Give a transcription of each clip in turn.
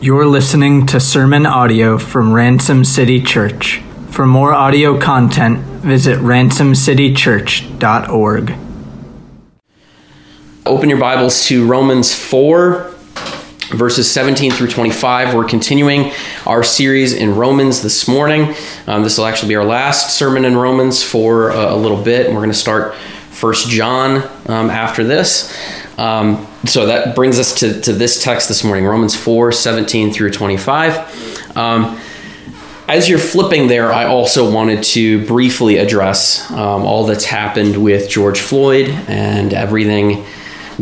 You're listening to sermon audio from Ransom City Church. For more audio content, visit ransomcitychurch.org. Open your Bibles to Romans 4, verses 17 through 25. We're continuing our series in Romans this morning. Um, this will actually be our last sermon in Romans for uh, a little bit, and we're going to start First John um, after this. Um, so that brings us to, to this text this morning, Romans 4, 17 through 25. Um, as you're flipping there, I also wanted to briefly address um, all that's happened with George Floyd and everything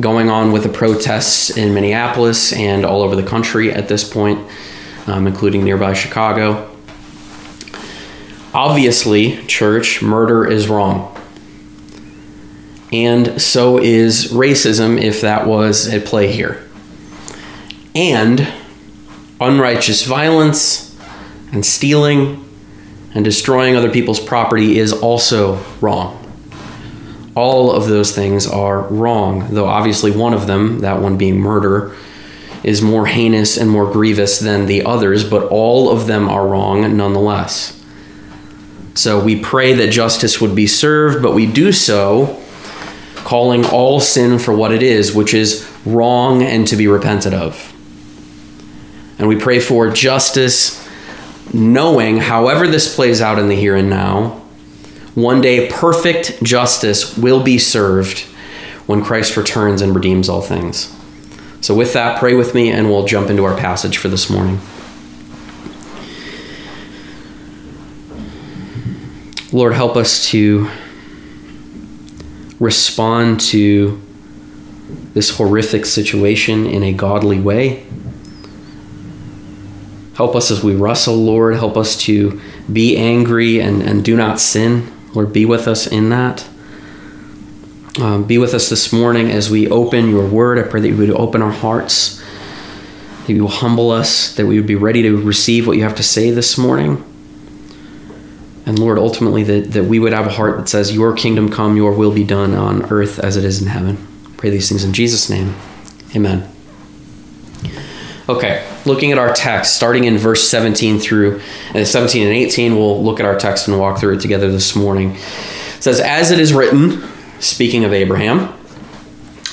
going on with the protests in Minneapolis and all over the country at this point, um, including nearby Chicago. Obviously, church, murder is wrong and so is racism if that was at play here. And unrighteous violence and stealing and destroying other people's property is also wrong. All of those things are wrong, though obviously one of them, that one being murder, is more heinous and more grievous than the others, but all of them are wrong nonetheless. So we pray that justice would be served, but we do so calling all sin for what it is, which is wrong and to be repented of. And we pray for justice, knowing, however this plays out in the here and now, one day perfect justice will be served when Christ returns and redeems all things. So, with that, pray with me and we'll jump into our passage for this morning. Lord, help us to respond to this horrific situation in a godly way. Help us as we wrestle, Lord. Help us to be angry and, and do not sin. Lord, be with us in that. Um, be with us this morning as we open your word. I pray that you would open our hearts, that you will humble us, that we would be ready to receive what you have to say this morning. And Lord, ultimately, that, that we would have a heart that says, Your kingdom come, your will be done on earth as it is in heaven. Pray these things in Jesus' name. Amen. Okay, looking at our text, starting in verse 17 through uh, 17 and 18, we'll look at our text and walk through it together this morning. It says, As it is written, speaking of Abraham,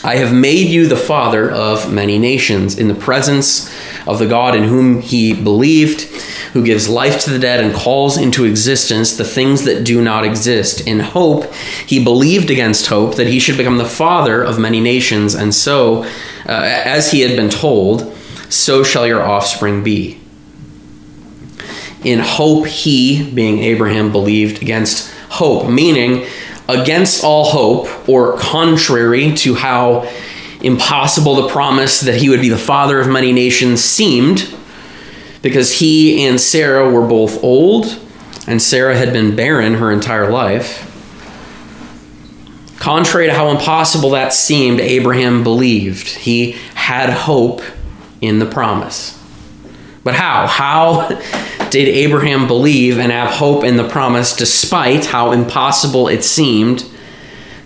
I have made you the father of many nations in the presence of the God in whom he believed who gives life to the dead and calls into existence the things that do not exist. In hope, he believed against hope that he should become the father of many nations, and so, uh, as he had been told, so shall your offspring be. In hope, he, being Abraham, believed against hope, meaning against all hope, or contrary to how impossible the promise that he would be the father of many nations seemed because he and Sarah were both old, and Sarah had been barren her entire life. Contrary to how impossible that seemed, Abraham believed. He had hope in the promise. But how? How did Abraham believe and have hope in the promise despite how impossible it seemed,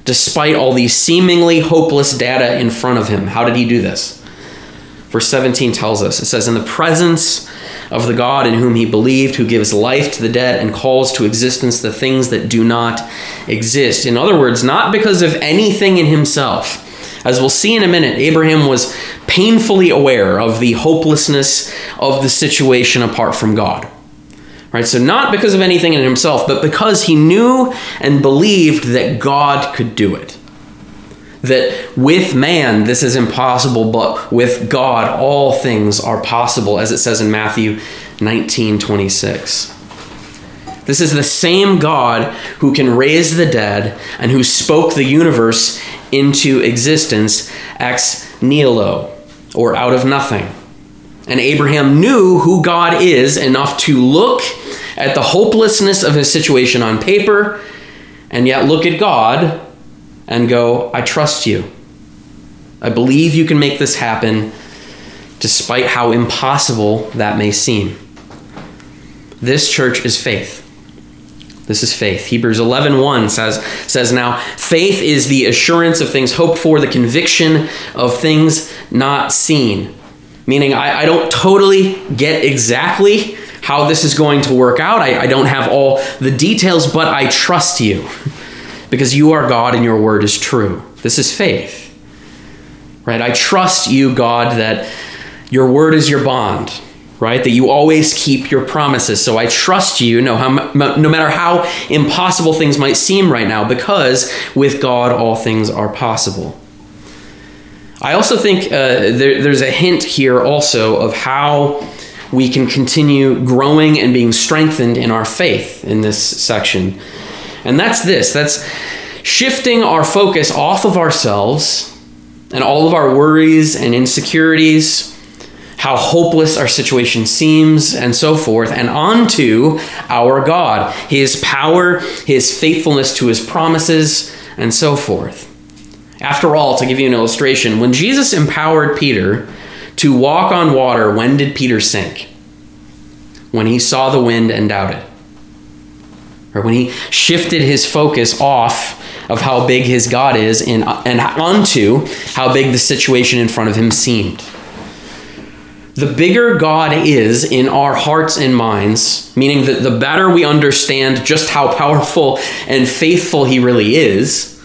despite all these seemingly hopeless data in front of him? How did he do this? Verse 17 tells us it says, In the presence of the God in whom he believed, who gives life to the dead and calls to existence the things that do not exist. In other words, not because of anything in himself. As we'll see in a minute, Abraham was painfully aware of the hopelessness of the situation apart from God. Right? So, not because of anything in himself, but because he knew and believed that God could do it that with man this is impossible, but with God all things are possible, as it says in Matthew 19 26. This is the same God who can raise the dead and who spoke the universe into existence ex nihilo, or out of nothing. And Abraham knew who God is enough to look at the hopelessness of his situation on paper and yet look at God and go, I trust you. I believe you can make this happen despite how impossible that may seem. This church is faith. This is faith. Hebrews 11:1 1 says says now faith is the assurance of things hoped for, the conviction of things not seen. meaning I, I don't totally get exactly how this is going to work out. I, I don't have all the details, but I trust you because you are God and your word is true. This is faith. Right? I trust you, God, that your word is your bond, right? That you always keep your promises. So I trust you, no, how, no matter how impossible things might seem right now, because with God all things are possible. I also think uh, there, there's a hint here also of how we can continue growing and being strengthened in our faith in this section. And that's this that's shifting our focus off of ourselves and all of our worries and insecurities, how hopeless our situation seems, and so forth, and onto our God, His power, His faithfulness to His promises, and so forth. After all, to give you an illustration, when Jesus empowered Peter to walk on water, when did Peter sink? When he saw the wind and doubted. Or when he shifted his focus off of how big his God is and, and onto how big the situation in front of him seemed. The bigger God is in our hearts and minds, meaning that the better we understand just how powerful and faithful he really is,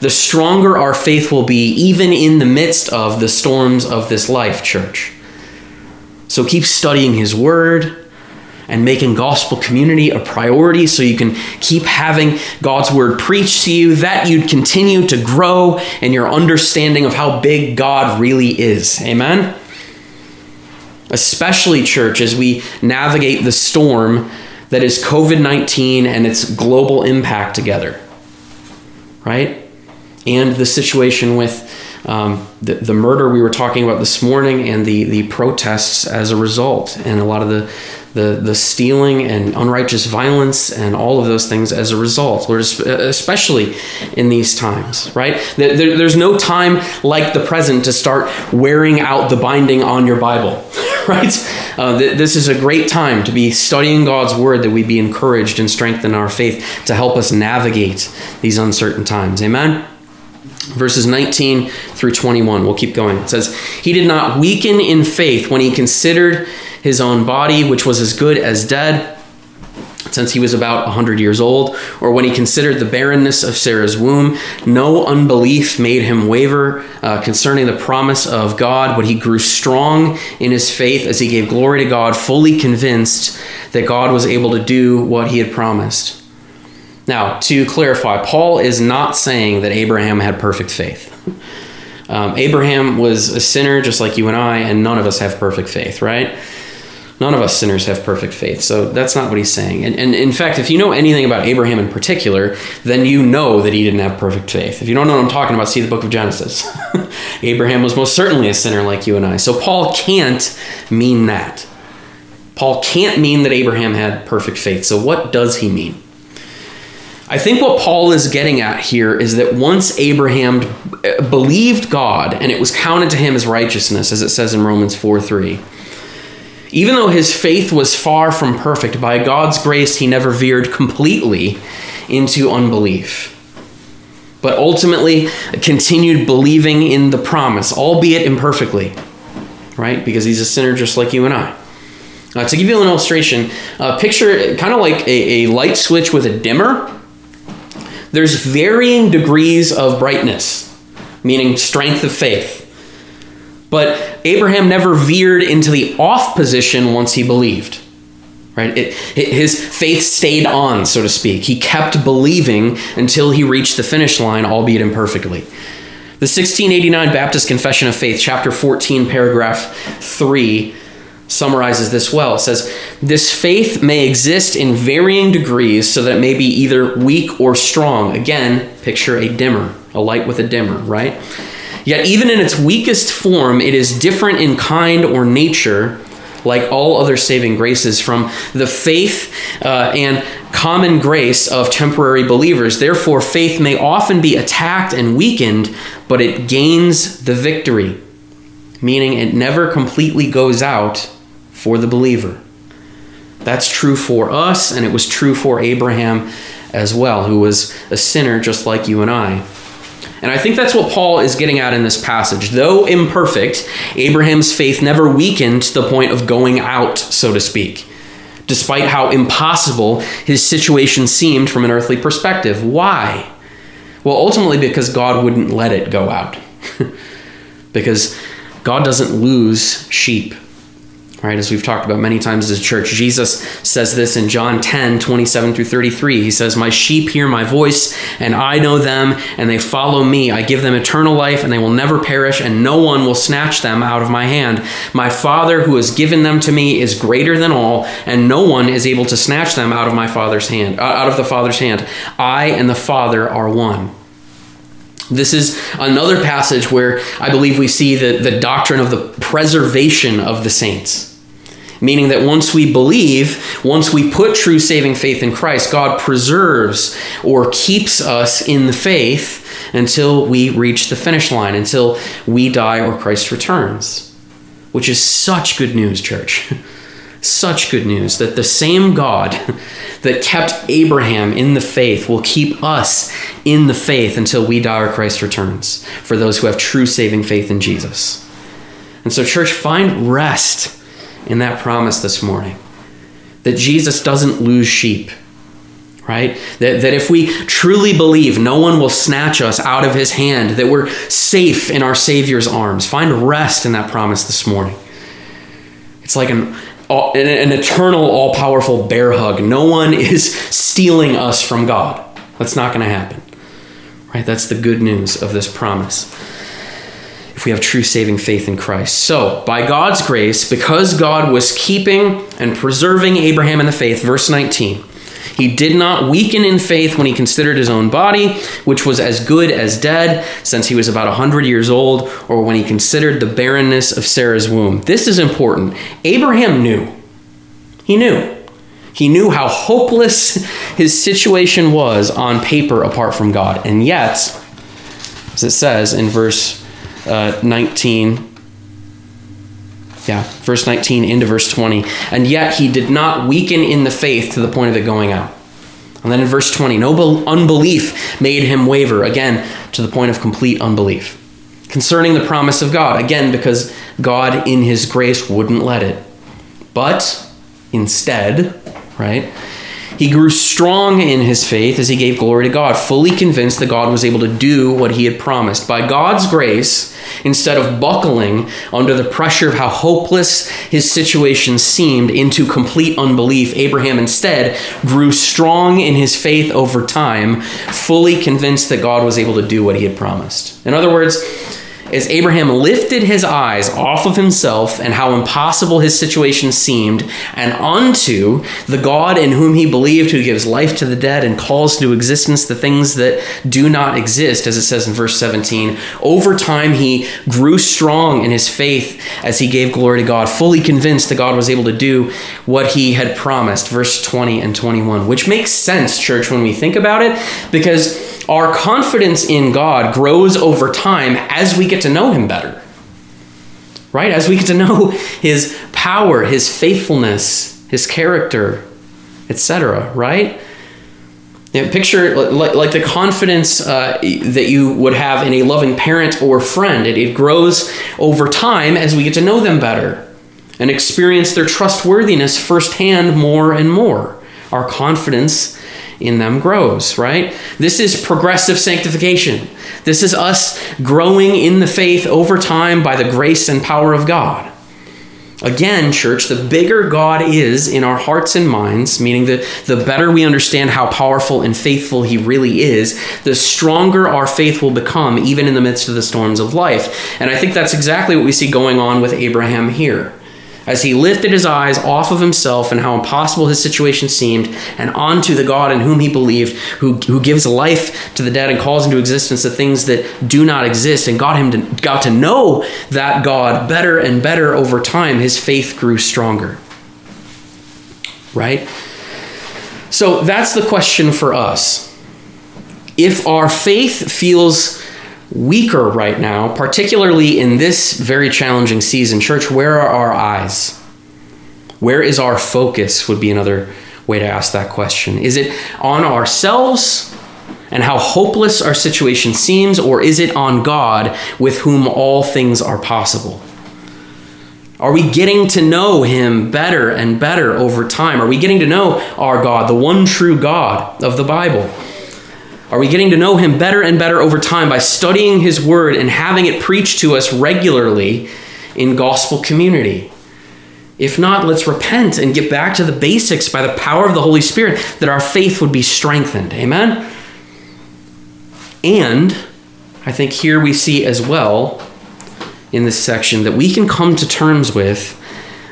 the stronger our faith will be, even in the midst of the storms of this life, church. So keep studying His Word and making gospel community a priority so you can keep having God's Word preached to you, that you'd continue to grow in your understanding of how big God really is. Amen? Especially, church, as we navigate the storm that is COVID 19 and its global impact together. Right? and the situation with um, the, the murder we were talking about this morning and the, the protests as a result, and a lot of the, the, the stealing and unrighteous violence and all of those things as a result, especially in these times, right? There, there's no time like the present to start wearing out the binding on your Bible, right? Uh, this is a great time to be studying God's Word that we be encouraged and strengthen our faith to help us navigate these uncertain times. Amen? Verses 19 through 21. We'll keep going. It says, He did not weaken in faith when he considered his own body, which was as good as dead, since he was about 100 years old, or when he considered the barrenness of Sarah's womb. No unbelief made him waver uh, concerning the promise of God, but he grew strong in his faith as he gave glory to God, fully convinced that God was able to do what he had promised. Now, to clarify, Paul is not saying that Abraham had perfect faith. Um, Abraham was a sinner just like you and I, and none of us have perfect faith, right? None of us sinners have perfect faith. So that's not what he's saying. And, and, in fact, if you know anything about Abraham in particular, then you know that he didn't have perfect faith. If you don't know what I'm talking about, see the book of Genesis. Abraham was most certainly a sinner like you and I. So Paul can't mean that. Paul can't mean that Abraham had perfect faith. So what does he mean? I think what Paul is getting at here is that once Abraham believed God and it was counted to him as righteousness, as it says in Romans 4 3, even though his faith was far from perfect, by God's grace he never veered completely into unbelief. But ultimately continued believing in the promise, albeit imperfectly, right? Because he's a sinner just like you and I. Uh, to give you an illustration, uh, picture kind of like a, a light switch with a dimmer there's varying degrees of brightness, meaning strength of faith. But Abraham never veered into the off position once he believed. Right? It, his faith stayed on, so to speak. He kept believing until he reached the finish line, albeit imperfectly. The 1689 Baptist Confession of Faith, chapter 14, paragraph 3, summarizes this well. It says, This faith may exist in varying degrees so that it may be either weak or strong. Again, picture a dimmer, a light with a dimmer, right? Yet, even in its weakest form, it is different in kind or nature, like all other saving graces, from the faith uh, and common grace of temporary believers. Therefore, faith may often be attacked and weakened, but it gains the victory, meaning it never completely goes out for the believer. That's true for us, and it was true for Abraham as well, who was a sinner just like you and I. And I think that's what Paul is getting at in this passage. Though imperfect, Abraham's faith never weakened to the point of going out, so to speak, despite how impossible his situation seemed from an earthly perspective. Why? Well, ultimately, because God wouldn't let it go out. because God doesn't lose sheep right? As we've talked about many times as a church, Jesus says this in John 10, 27 through 33. He says, My sheep hear my voice, and I know them, and they follow me. I give them eternal life, and they will never perish, and no one will snatch them out of my hand. My Father, who has given them to me, is greater than all, and no one is able to snatch them out of my Father's hand, uh, out of the Father's hand. I and the Father are one. This is another passage where I believe we see the, the doctrine of the preservation of the saints meaning that once we believe, once we put true saving faith in Christ, God preserves or keeps us in the faith until we reach the finish line, until we die or Christ returns. Which is such good news, church. such good news that the same God that kept Abraham in the faith will keep us in the faith until we die or Christ returns for those who have true saving faith in Jesus. And so, church, find rest in that promise this morning that Jesus doesn't lose sheep, right? That, that if we truly believe no one will snatch us out of his hand, that we're safe in our Savior's arms. Find rest in that promise this morning. It's like an, an eternal, all powerful bear hug. No one is stealing us from God. That's not going to happen, right? That's the good news of this promise if we have true saving faith in Christ. So, by God's grace, because God was keeping and preserving Abraham in the faith, verse 19, he did not weaken in faith when he considered his own body, which was as good as dead, since he was about 100 years old, or when he considered the barrenness of Sarah's womb. This is important. Abraham knew. He knew. He knew how hopeless his situation was on paper apart from God. And yet, as it says in verse uh, 19 yeah, verse 19 into verse 20. And yet he did not weaken in the faith to the point of it going out. And then in verse 20, no unbelief made him waver, again, to the point of complete unbelief. Concerning the promise of God, again, because God in his grace wouldn't let it. But instead, right, he grew strong in his faith as he gave glory to God, fully convinced that God was able to do what he had promised. By God's grace, instead of buckling under the pressure of how hopeless his situation seemed into complete unbelief, Abraham instead grew strong in his faith over time, fully convinced that God was able to do what he had promised. In other words, as Abraham lifted his eyes off of himself and how impossible his situation seemed and unto the God in whom he believed, who gives life to the dead and calls to existence the things that do not exist, as it says in verse 17, over time he grew strong in his faith as he gave glory to God, fully convinced that God was able to do what he had promised. Verse 20 and 21, which makes sense, church, when we think about it, because our confidence in God grows over time as we get to know Him better. Right? As we get to know His power, His faithfulness, His character, etc. Right? Picture like, the confidence uh, that you would have in a loving parent or friend. It grows over time as we get to know them better and experience their trustworthiness firsthand more and more. Our confidence in them grows, right? This is progressive sanctification. This is us growing in the faith over time by the grace and power of God. Again, church, the bigger God is in our hearts and minds, meaning that the better we understand how powerful and faithful He really is, the stronger our faith will become, even in the midst of the storms of life. And I think that's exactly what we see going on with Abraham here as he lifted his eyes off of himself and how impossible his situation seemed and onto the God in whom he believed, who, who gives life to the dead and calls into existence the things that do not exist, and got him to, got to know that God better and better over time, his faith grew stronger. Right? So that's the question for us. If our faith feels weaker right now, particularly in this very challenging season. Church, where are our eyes? Where is our focus? Would be another way to ask that question. Is it on ourselves and how hopeless our situation seems, or is it on God with whom all things are possible? Are we getting to know Him better and better over time? Are we getting to know our God, the one true God of the Bible? Are we getting to know Him better and better over time by studying His Word and having it preached to us regularly in gospel community? If not, let's repent and get back to the basics by the power of the Holy Spirit that our faith would be strengthened. Amen? And I think here we see as well in this section that we can come to terms with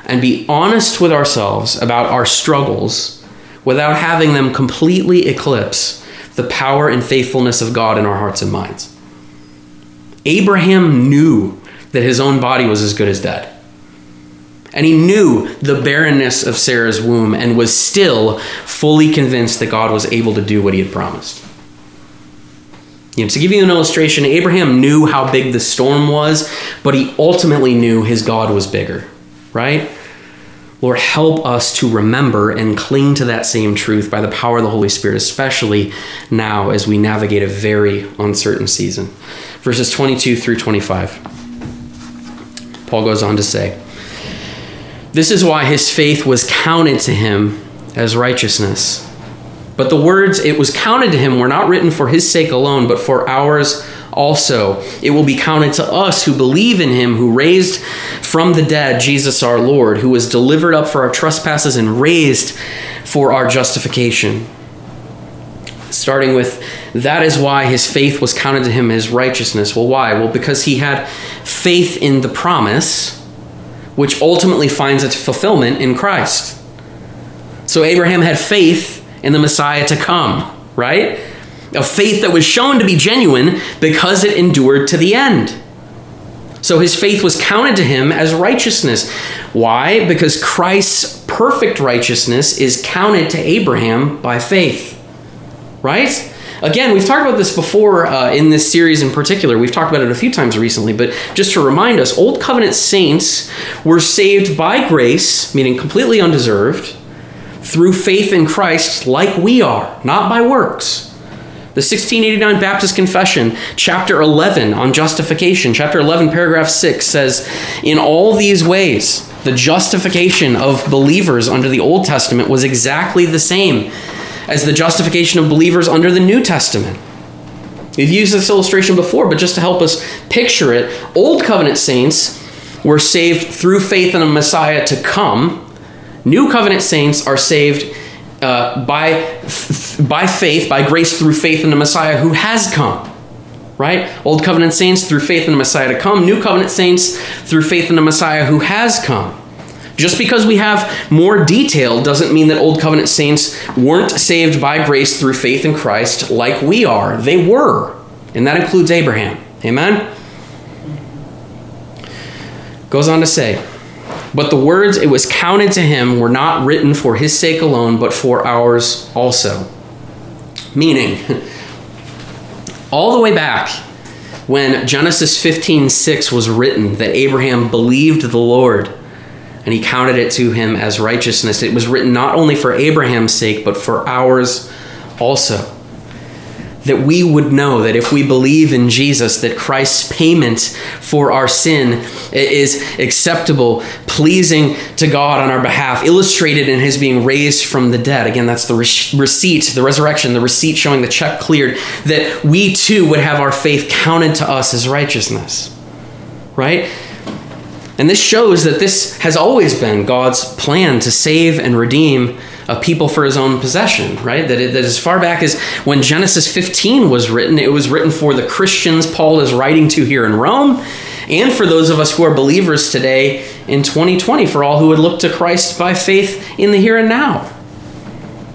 and be honest with ourselves about our struggles without having them completely eclipse the power and faithfulness of God in our hearts and minds. Abraham knew that his own body was as good as dead. And he knew the barrenness of Sarah's womb and was still fully convinced that God was able to do what he had promised. You know, to give you an illustration, Abraham knew how big the storm was, but he ultimately knew his God was bigger, right? Lord, help us to remember and cling to that same truth by the power of the Holy Spirit, especially now as we navigate a very uncertain season. Verses 22 through 25. Paul goes on to say, This is why his faith was counted to him as righteousness. But the words it was counted to him were not written for his sake alone, but for ours also. It will be counted to us who believe in him who raised from the dead Jesus our Lord, who was delivered up for our trespasses and raised for our justification. Starting with, that is why his faith was counted to him as righteousness. Well, why? Well, because he had faith in the promise, which ultimately finds its fulfillment in Christ. So Abraham had faith in the Messiah to come, right? A faith that was shown to be genuine because it endured to the end. So his faith was counted to him as righteousness. Why? Because Christ's perfect righteousness is counted to Abraham by faith. Right? Again, we've talked about this before uh, in this series in particular. We've talked about it a few times recently, but just to remind us, Old Covenant saints were saved by grace, meaning completely undeserved, through faith in Christ like we are, not by works. The 1689 Baptist Confession, chapter 11 on justification, chapter 11, paragraph 6 says, In all these ways, the justification of believers under the Old Testament was exactly the same as the justification of believers under the New Testament. We've used this illustration before, but just to help us picture it, Old Covenant saints were saved through faith in a Messiah to come, New covenant saints are saved uh, by, by faith, by grace through faith in the Messiah who has come. Right? Old covenant saints through faith in the Messiah to come, new covenant saints through faith in the Messiah who has come. Just because we have more detail doesn't mean that Old Covenant saints weren't saved by grace through faith in Christ like we are. They were. And that includes Abraham. Amen? Goes on to say, but the words it was counted to him were not written for his sake alone, but for ours also. Meaning, all the way back when Genesis 15 6 was written, that Abraham believed the Lord and he counted it to him as righteousness, it was written not only for Abraham's sake, but for ours also that we would know that if we believe in Jesus, that Christ's payment for our sin is acceptable, pleasing to God on our behalf, illustrated in his being raised from the dead. Again, that's the receipt, the resurrection, the receipt showing the check cleared, that we too would have our faith counted to us as righteousness. Right? And this shows that this has always been God's plan to save and redeem a people for his own possession, right? That, it, that as far back as when Genesis 15 was written, it was written for the Christians Paul is writing to here in Rome, and for those of us who are believers today in 2020, for all who would look to Christ by faith in the here and now.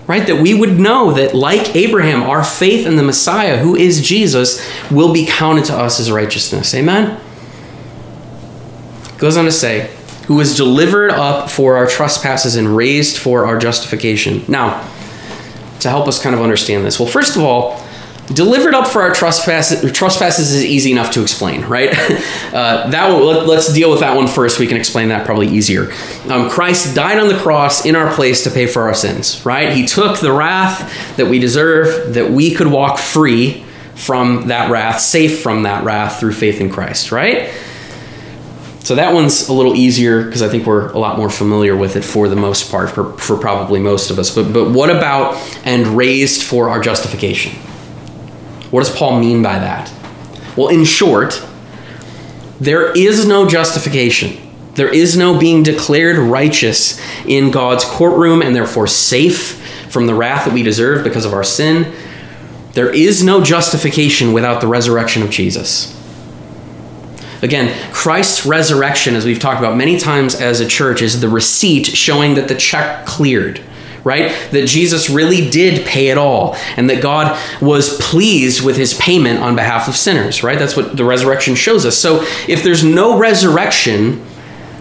Right? That we would know that, like Abraham, our faith in the Messiah, who is Jesus, will be counted to us as righteousness. Amen? Goes on to say, who was delivered up for our trespasses and raised for our justification. Now, to help us kind of understand this, well, first of all, delivered up for our trespasses, trespasses is easy enough to explain, right? Uh, that one, let, us deal with that one first. We can explain that probably easier. Um, Christ died on the cross in our place to pay for our sins, right? He took the wrath that we deserve, that we could walk free from that wrath, safe from that wrath through faith in Christ, right? So that one's a little easier because I think we're a lot more familiar with it for the most part, for, for probably most of us. But, but what about and raised for our justification? What does Paul mean by that? Well, in short, there is no justification. There is no being declared righteous in God's courtroom and therefore safe from the wrath that we deserve because of our sin. There is no justification without the resurrection of Jesus. Again, Christ's resurrection, as we've talked about many times as a church, is the receipt showing that the check cleared, right? That Jesus really did pay it all, and that God was pleased with his payment on behalf of sinners, right? That's what the resurrection shows us. So if there's no resurrection,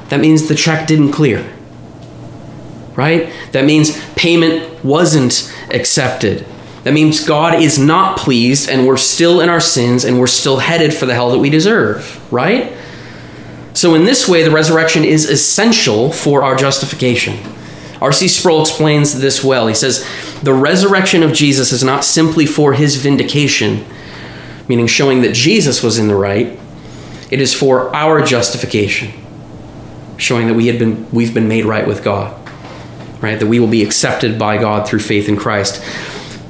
that means the check didn't clear, right? That means payment wasn't accepted. That means God is not pleased and we're still in our sins and we're still headed for the hell that we deserve, right? So, in this way, the resurrection is essential for our justification. R.C. Sproul explains this well. He says, The resurrection of Jesus is not simply for his vindication, meaning showing that Jesus was in the right, it is for our justification, showing that we had been, we've been made right with God, right? That we will be accepted by God through faith in Christ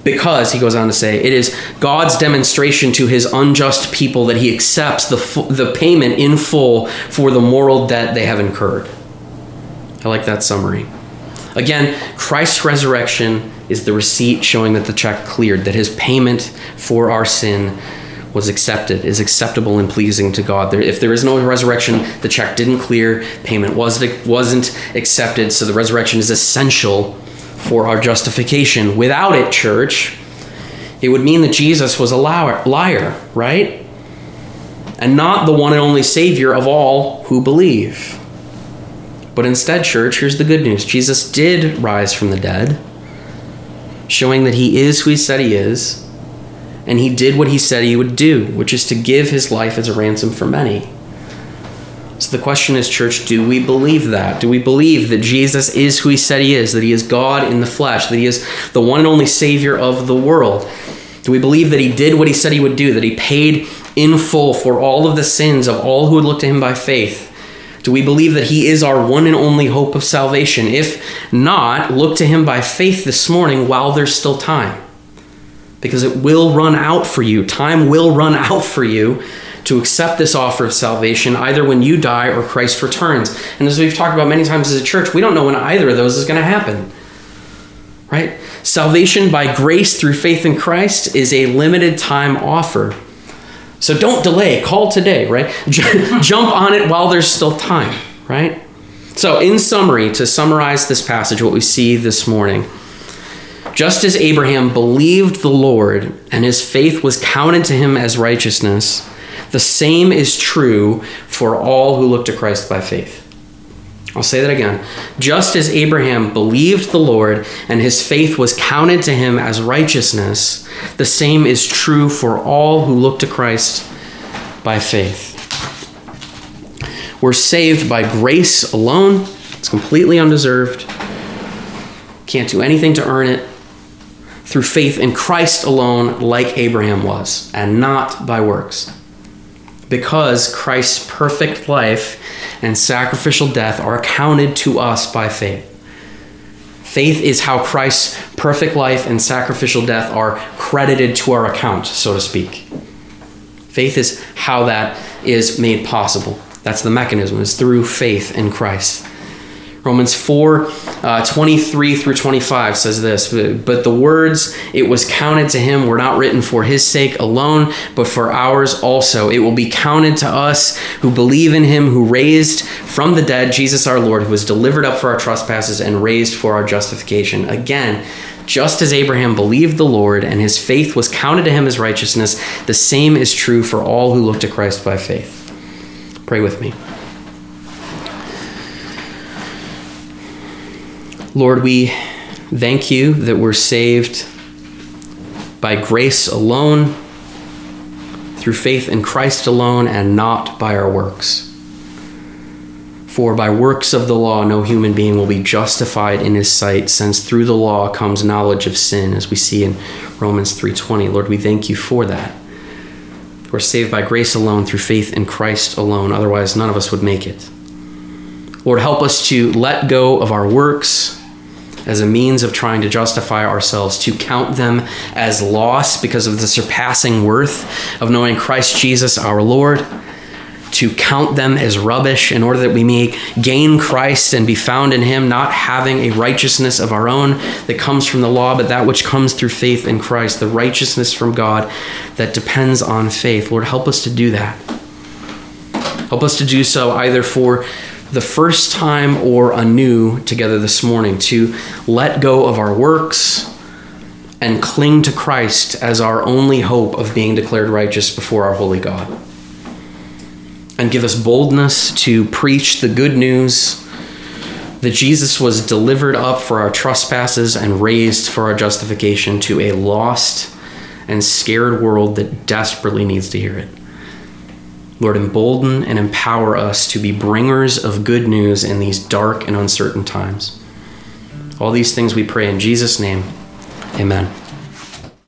because he goes on to say it is God's demonstration to his unjust people that he accepts the the payment in full for the moral debt they have incurred. I like that summary. Again, Christ's resurrection is the receipt showing that the check cleared, that his payment for our sin was accepted, is acceptable and pleasing to God. There, if there is no resurrection, the check didn't clear, payment wasn't, wasn't accepted, so the resurrection is essential for our justification. Without it, church, it would mean that Jesus was a liar, right? And not the one and only Savior of all who believe. But instead, church, here's the good news Jesus did rise from the dead, showing that he is who he said he is, and he did what he said he would do, which is to give his life as a ransom for many. So the question is, church, do we believe that? Do we believe that Jesus is who he said he is, that he is God in the flesh, that he is the one and only Savior of the world? Do we believe that he did what he said he would do, that he paid in full for all of the sins of all who would look to him by faith? Do we believe that he is our one and only hope of salvation? If not, look to him by faith this morning while there's still time. Because it will run out for you. Time will run out for you to accept this offer of salvation either when you die or Christ returns. And as we've talked about many times as a church, we don't know when either of those is going to happen. Right? Salvation by grace through faith in Christ is a limited time offer. So don't delay, call today, right? Jump on it while there's still time, right? So, in summary, to summarize this passage, what we see this morning, just as Abraham believed the Lord and his faith was counted to him as righteousness, the same is true for all who look to Christ by faith. I'll say that again. Just as Abraham believed the Lord and his faith was counted to him as righteousness, the same is true for all who look to Christ by faith. We're saved by grace alone, it's completely undeserved. Can't do anything to earn it. Through faith in Christ alone, like Abraham was, and not by works because Christ's perfect life and sacrificial death are accounted to us by faith. Faith is how Christ's perfect life and sacrificial death are credited to our account, so to speak. Faith is how that is made possible. That's the mechanism, is through faith in Christ. Romans 4 uh, 23 through 25 says this But the words it was counted to him were not written for his sake alone, but for ours also. It will be counted to us who believe in him who raised from the dead Jesus our Lord, who was delivered up for our trespasses and raised for our justification. Again, just as Abraham believed the Lord and his faith was counted to him as righteousness, the same is true for all who look to Christ by faith. Pray with me. Lord, we thank you that we're saved by grace alone, through faith in Christ alone, and not by our works. For by works of the law, no human being will be justified in his sight, since through the law comes knowledge of sin, as we see in Romans 3:20. Lord, we thank you for that. We're saved by grace alone, through faith in Christ alone. Otherwise, none of us would make it. Lord, help us to let go of our works as a means of trying to justify ourselves, to count them as loss because of the surpassing worth of knowing Christ Jesus our Lord to count them as rubbish in order that we may gain Christ and be found in Him, not having a righteousness of our own that comes from the law, but that which comes through faith in Christ, the righteousness from God that depends on faith. Lord, help us to do that. Help us to do so either for the first time or anew together this morning, to let go of our works and cling to Christ as our only hope of being declared righteous before our holy God and give us boldness to preach the good news that Jesus was delivered up for our trespasses and raised for our justification to a lost and scared world that desperately needs to hear it. Lord, embolden and empower us to be bringers of good news in these dark and uncertain times. All these things we pray in Jesus' name. Amen.